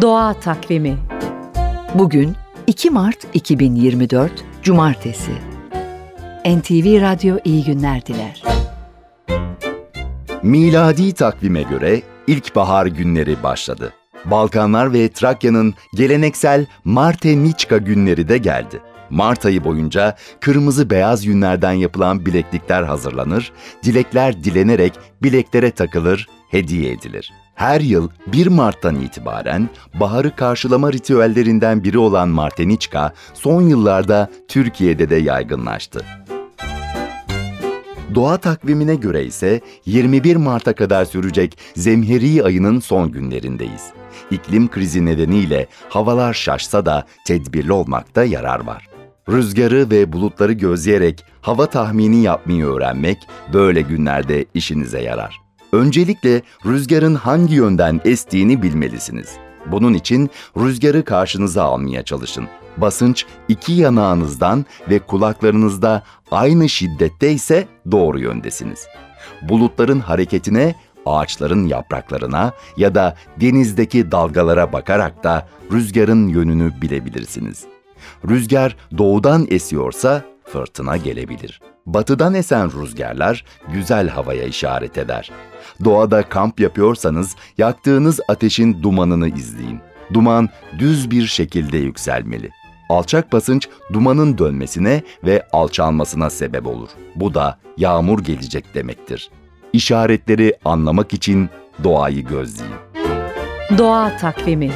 Doğa Takvimi Bugün 2 Mart 2024 Cumartesi. NTV Radyo iyi günler diler. Miladi takvime göre ilkbahar günleri başladı. Balkanlar ve Trakya'nın geleneksel Marte Miçka günleri de geldi. Mart ayı boyunca kırmızı beyaz yünlerden yapılan bileklikler hazırlanır, dilekler dilenerek bileklere takılır, hediye edilir. Her yıl 1 Mart'tan itibaren baharı karşılama ritüellerinden biri olan Marteniçka son yıllarda Türkiye'de de yaygınlaştı. Doğa takvimine göre ise 21 Mart'a kadar sürecek Zemheri ayının son günlerindeyiz. İklim krizi nedeniyle havalar şaşsa da tedbirli olmakta yarar var. Rüzgarı ve bulutları gözleyerek hava tahmini yapmayı öğrenmek böyle günlerde işinize yarar. Öncelikle rüzgarın hangi yönden estiğini bilmelisiniz. Bunun için rüzgarı karşınıza almaya çalışın. Basınç iki yanağınızdan ve kulaklarınızda aynı şiddette ise doğru yöndesiniz. Bulutların hareketine, ağaçların yapraklarına ya da denizdeki dalgalara bakarak da rüzgarın yönünü bilebilirsiniz. Rüzgar doğudan esiyorsa fırtına gelebilir. Batıdan esen rüzgarlar güzel havaya işaret eder. Doğada kamp yapıyorsanız yaktığınız ateşin dumanını izleyin. Duman düz bir şekilde yükselmeli. Alçak basınç dumanın dönmesine ve alçalmasına sebep olur. Bu da yağmur gelecek demektir. İşaretleri anlamak için doğayı gözleyin. Doğa Takvimi